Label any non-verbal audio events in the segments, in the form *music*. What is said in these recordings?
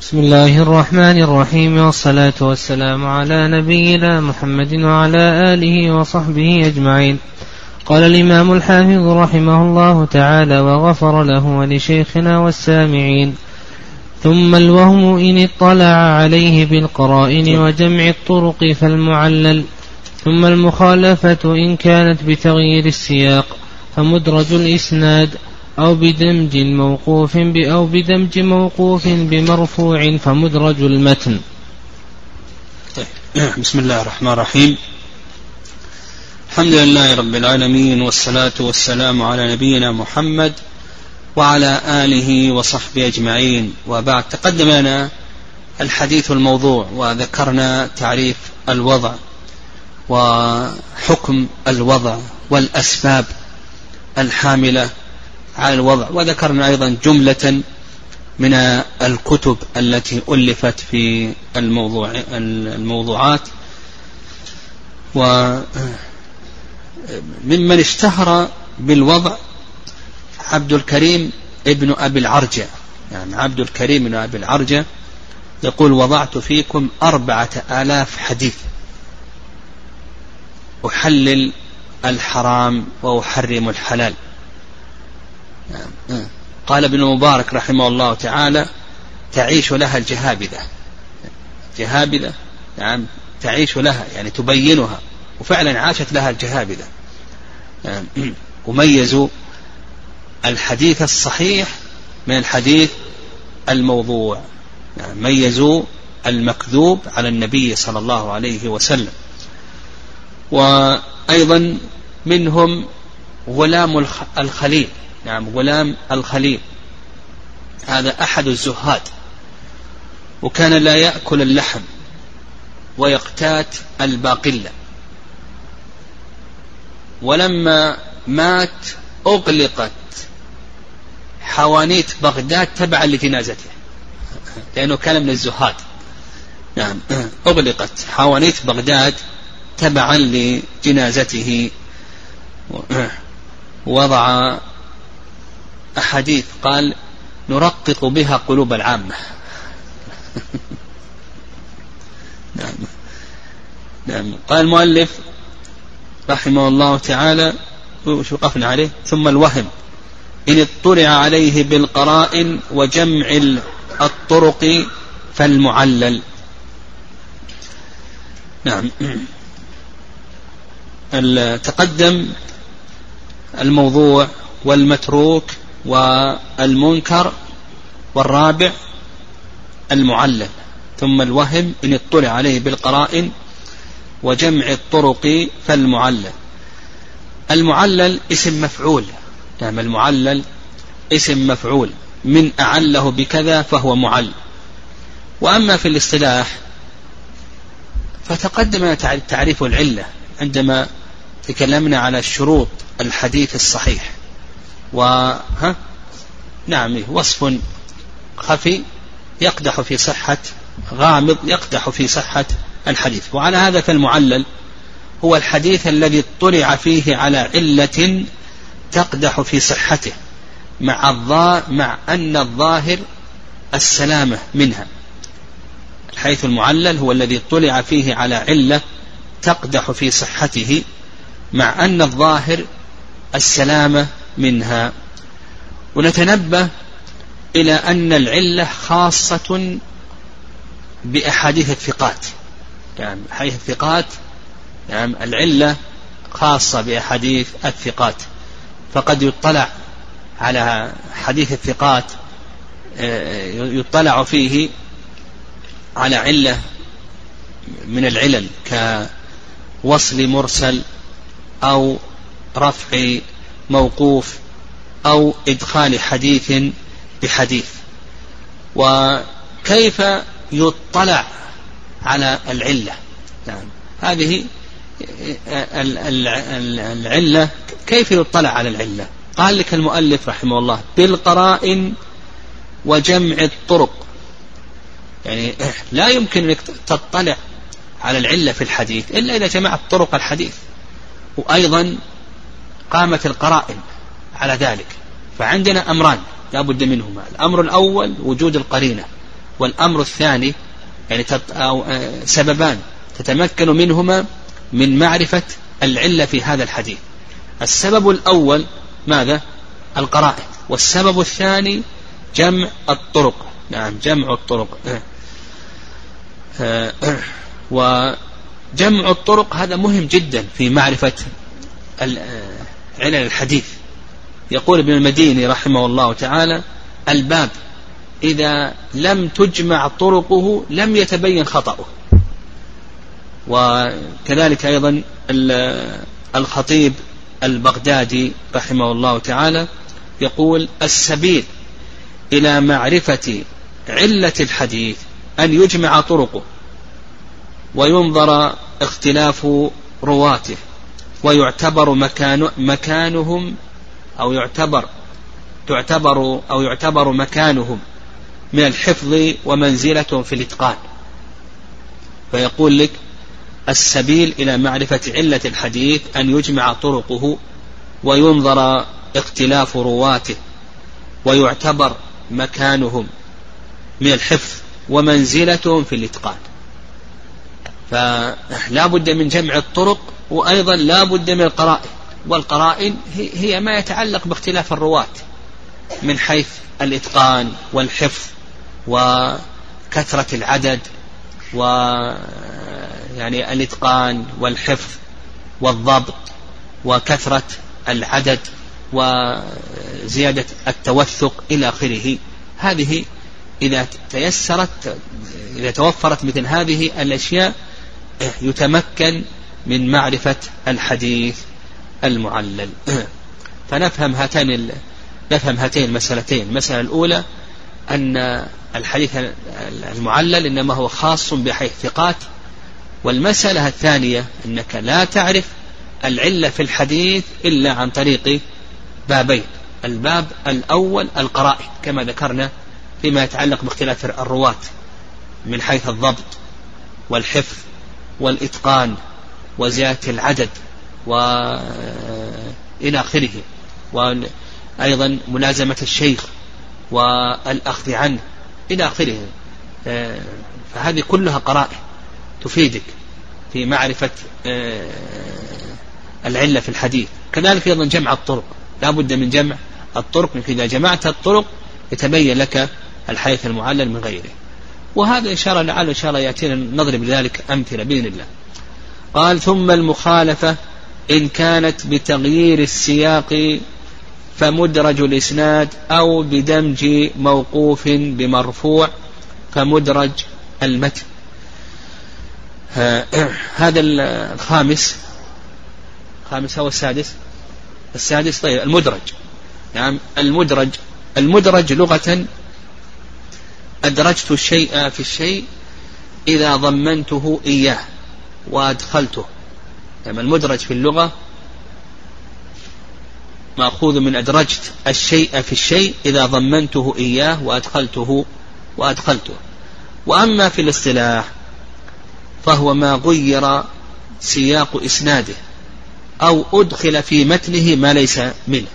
بسم الله الرحمن الرحيم والصلاة والسلام على نبينا محمد وعلى آله وصحبه أجمعين. قال الإمام الحافظ رحمه الله تعالى وغفر له ولشيخنا والسامعين. ثم الوهم إن اطلع عليه بالقرائن وجمع الطرق فالمعلل. ثم المخالفة إن كانت بتغيير السياق. فمدرج الإسناد. أو بدمج موقوف أو بدمج موقوف بمرفوع فمدرج المتن. طيب. بسم الله الرحمن الرحيم. الحمد لله رب العالمين والصلاة والسلام على نبينا محمد وعلى آله وصحبه أجمعين. وبعد تقدم لنا الحديث الموضوع وذكرنا تعريف الوضع وحكم الوضع والأسباب الحاملة على الوضع. وذكرنا أيضا جملة من الكتب التي ألفت في الموضوع الموضوعات. وممن اشتهر بالوضع عبد الكريم ابن أبي العرجة. يعني عبد الكريم بن أبي العرجة يقول وضعت فيكم أربعة آلاف حديث. أحلل الحرام وأحرم الحلال. قال ابن المبارك رحمه الله تعالى تعيش لها الجهابذة. جهابذة نعم تعيش لها يعني تبينها. وفعلا عاشت لها الجهابذة. وميزوا الحديث الصحيح من الحديث الموضوع. يعني ميزوا المكذوب على النبي صلى الله عليه وسلم. وأيضا منهم غلام الخليل. نعم غلام الخليل. هذا أحد الزهاد. وكان لا يأكل اللحم ويقتات الباقلة. ولما مات أغلقت حوانيت بغداد تبعا لجنازته لأنه كان من الزهاد. نعم أغلقت حوانيت بغداد تبعا لجنازته. وضع أحاديث قال نرقق بها قلوب العامة. نعم. نعم. قال المؤلف رحمه الله تعالى وش وقفنا عليه ثم الوهم إن اطلع عليه بالقرائن وجمع الطرق فالمعلل. نعم. تقدم الموضوع والمتروك والمنكر والرابع المعلل ثم الوهم إن اطلع عليه بالقرائن وجمع الطرق فالمعلل. المعلل اسم مفعول نعم المعلل اسم مفعول من أعله بكذا فهو معل. وأما في الاصطلاح فتقدم تعريف العلة عندما تكلمنا على شروط الحديث الصحيح. وها نعم وصف خفي يقدح في صحة غامض يقدح في صحة الحديث. وعلى هذا فالمعلل هو الحديث الذي اطلع فيه على علة تقدح في صحته مع مع أن الظاهر السلامة منها. الحيث المعلل هو الذي اطلع فيه على علة تقدح في صحته مع أن الظاهر السلامة منها. ونتنبه إلى أن العلة خاصة بأحاديث الثقات. يعني أحاديث الثقات. يعني العلة خاصة بأحاديث الثقات. فقد يطلع على حديث الثقات آه، يطلع فيه على علة من العلل كوصل مرسل أو رفع موقوف أو إدخال حديث بحديث. وكيف يطلع على العلة؟ يعني هذه العلة كيف يطلع على العلة؟ قال لك المؤلف رحمه الله بالقرائن وجمع الطرق. يعني لا يمكن أنك تطلع على العلة في الحديث إلا إذا جمعت طرق الحديث. وأيضا قامت القرائن على ذلك. فعندنا أمران لا بد منهما. الأمر الأول وجود القرينة والأمر الثاني يعني أو سببان تتمكن منهما من معرفة العلة في هذا الحديث. السبب الأول ماذا؟ القرائن. والسبب الثاني جمع الطرق. نعم جمع الطرق. وجمع الطرق هذا مهم جدا في معرفة علل الحديث. يقول ابن المديني رحمه الله تعالى الباب إذا لم تجمع طرقه لم يتبين خطأه. وكذلك أيضا الخطيب البغدادي رحمه الله تعالى يقول السبيل إلى معرفة علة الحديث أن يجمع طرقه وينظر اختلاف رواته. ويعتبر مكان مكانهم أو يعتبر تعتبر أو يعتبر مكانهم من الحفظ ومنزلتهم في الإتقان. فيقول لك السبيل إلى معرفة علة الحديث أن يجمع طرقه وينظر اختلاف رواته ويعتبر مكانهم من الحفظ ومنزلتهم في الإتقان. فلا بد من جمع الطرق وأيضا لا بد من القرائن. والقرائن هي ما يتعلق باختلاف الرواة من حيث الإتقان والحفظ وكثرة العدد و يعني الإتقان والحفظ والضبط وكثرة العدد وزيادة التوثق إلى آخره. هذه إذا تيسرت إذا توفرت مثل هذه الأشياء يتمكن من معرفة الحديث المعلل. *clears throat* فنفهم هاتين نفهم هاتين المسألتين. المسألة الأولى أن الحديث المعلل إنما هو خاص بحيث ثقات. والمسألة الثانية أنك لا تعرف العلة في الحديث إلا عن طريق بابين. الباب الأول القرائن كما ذكرنا فيما يتعلق باختلاف الرواة من حيث الضبط والحفظ والإتقان. وزيادة العدد وإلى آخره. وأيضا ملازمة الشيخ والأخذ عنه إلى آخره. آه، فهذه كلها قرائن تفيدك في معرفة آه، العلة في الحديث. كذلك أيضا جمع الطرق. لا بد من جمع الطرق إذا جمعت الطرق يتبين لك الحديث المعلل من غيره. وهذا إن شاء الله لعل إن شاء الله يأتينا نضرب ذلك أمثلة بإذن الله. قال ثم المخالفة إن كانت بتغيير السياق فمدرج الإسناد أو بدمج موقوف بمرفوع فمدرج المتن. هذا الخامس الخامس أو السادس. السادس طيب المدرج. نعم المدرج. المدرج لغة أدرجت الشيء في الشيء إذا ضمنته إياه. وأدخلته. نعم المدرج في اللغة مأخوذ من أدرجت الشيء في الشيء إذا ضمنته إياه وأدخلته وأدخلته. وأما في الاصطلاح فهو ما غير سياق إسناده أو أدخل في متنه ما ليس منه.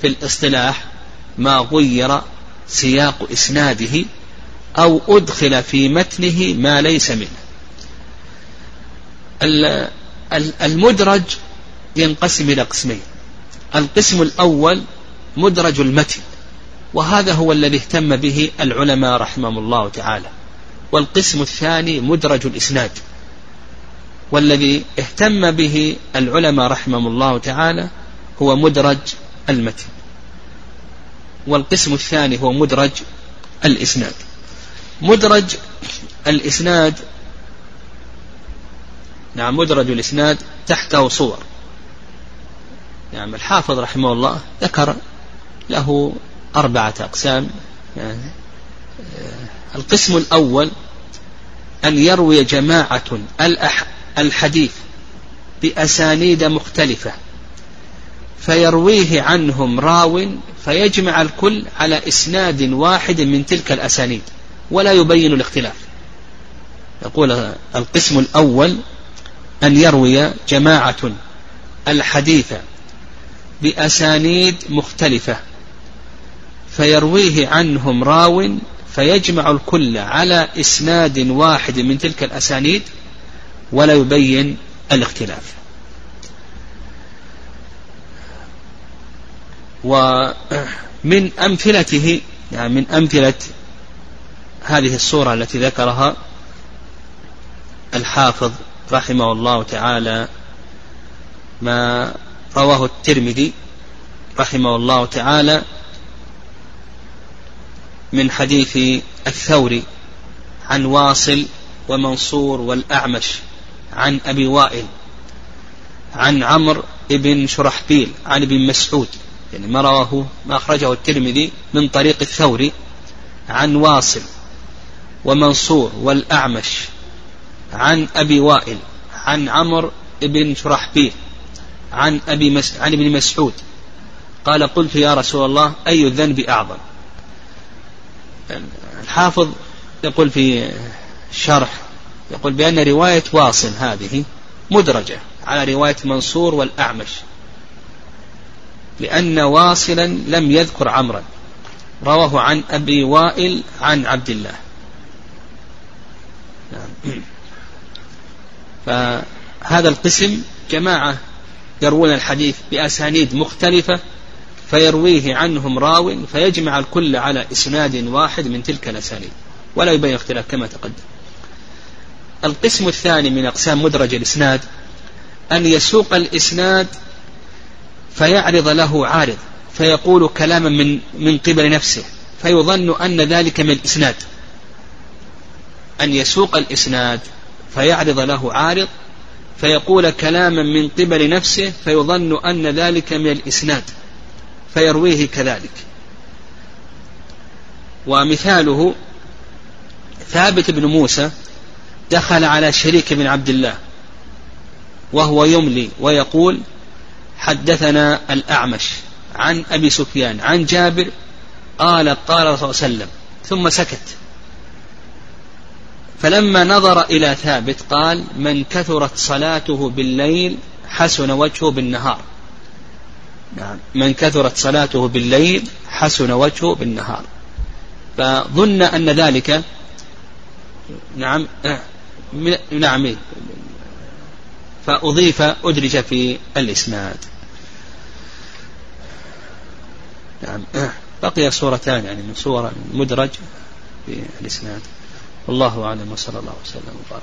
في الاصطلاح ما غير سياق إسناده أو أدخل في متنه ما ليس منه. المدرج ينقسم إلى قسمين. القسم الأول مدرج المتن وهذا هو الذي اهتم به العلماء رحمهم الله تعالى. والقسم الثاني مدرج الإسناد والذي اهتم به العلماء رحمهم الله تعالى هو مدرج المتن. والقسم الثاني هو مدرج الإسناد. مدرج الإسناد نعم مدرج الإسناد تحته صور. نعم الحافظ رحمه الله ذكر له أربعة أقسام. يعني القسم الأول أن يروي جماعة الحديث بأسانيد مختلفة فيرويه عنهم راو فيجمع الكل على إسناد واحد من تلك الأسانيد ولا يبين الاختلاف. يقول القسم الأول أن يروي جماعة الحديث بأسانيد مختلفة فيرويه عنهم راو فيجمع الكل على إسناد واحد من تلك الأسانيد ولا يبين الاختلاف. ومن أمثلته يعني من أمثلة هذه الصورة التي ذكرها الحافظ رحمه الله تعالى ما رواه الترمذي رحمه الله تعالى من حديث الثوري عن واصل ومنصور والأعمش عن أبي وائل عن عمرو بن شرحبيل عن ابن مسعود. يعني ما رواه ما أخرجه الترمذي من طريق الثوري عن واصل ومنصور والأعمش. عن أبي وائل عن عمرو بن شرحبيل عن أبي مس... عن ابن مسعود. قال قلت يا رسول الله أي الذنب أعظم؟ الحافظ يقول في شرح يقول بأن رواية واصل هذه مدرجة على رواية منصور والأعمش لأن واصلا لم يذكر عمرا. رواه عن أبي وائل عن عبد الله. نعم. فهذا القسم جماعة يروون الحديث بأسانيد مختلفة فيرويه عنهم راو فيجمع الكل على إسناد واحد من تلك الأسانيد ولا يبين اختلاف كما تقدم. القسم الثاني من أقسام مدرج الإسناد أن يسوق الإسناد فيعرض له عارض فيقول كلاما من من قبل نفسه فيظن أن ذلك من الإسناد. أن يسوق الإسناد فيعرض له عارض فيقول كلاما من قبل نفسه فيظن أن ذلك من الإسناد فيرويه كذلك. ومثاله ثابت بن موسى دخل على شريك بن عبد الله وهو يملي ويقول حدثنا الأعمش عن أبي سفيان عن جابر قال قال صلى الله عليه وسلم ثم سكت. فلما نظر إلى ثابت قال من كثرت صلاته بالليل حسن وجهه بالنهار. نعم. من كثرت صلاته بالليل حسن وجهه بالنهار. فظن أن ذلك نعم نعم فأضيف أدرج في الإسناد. نعم بقي صورتان يعني من صور مدرج في الإسناد. والله أعلم وصلى الله وسلم وبارك.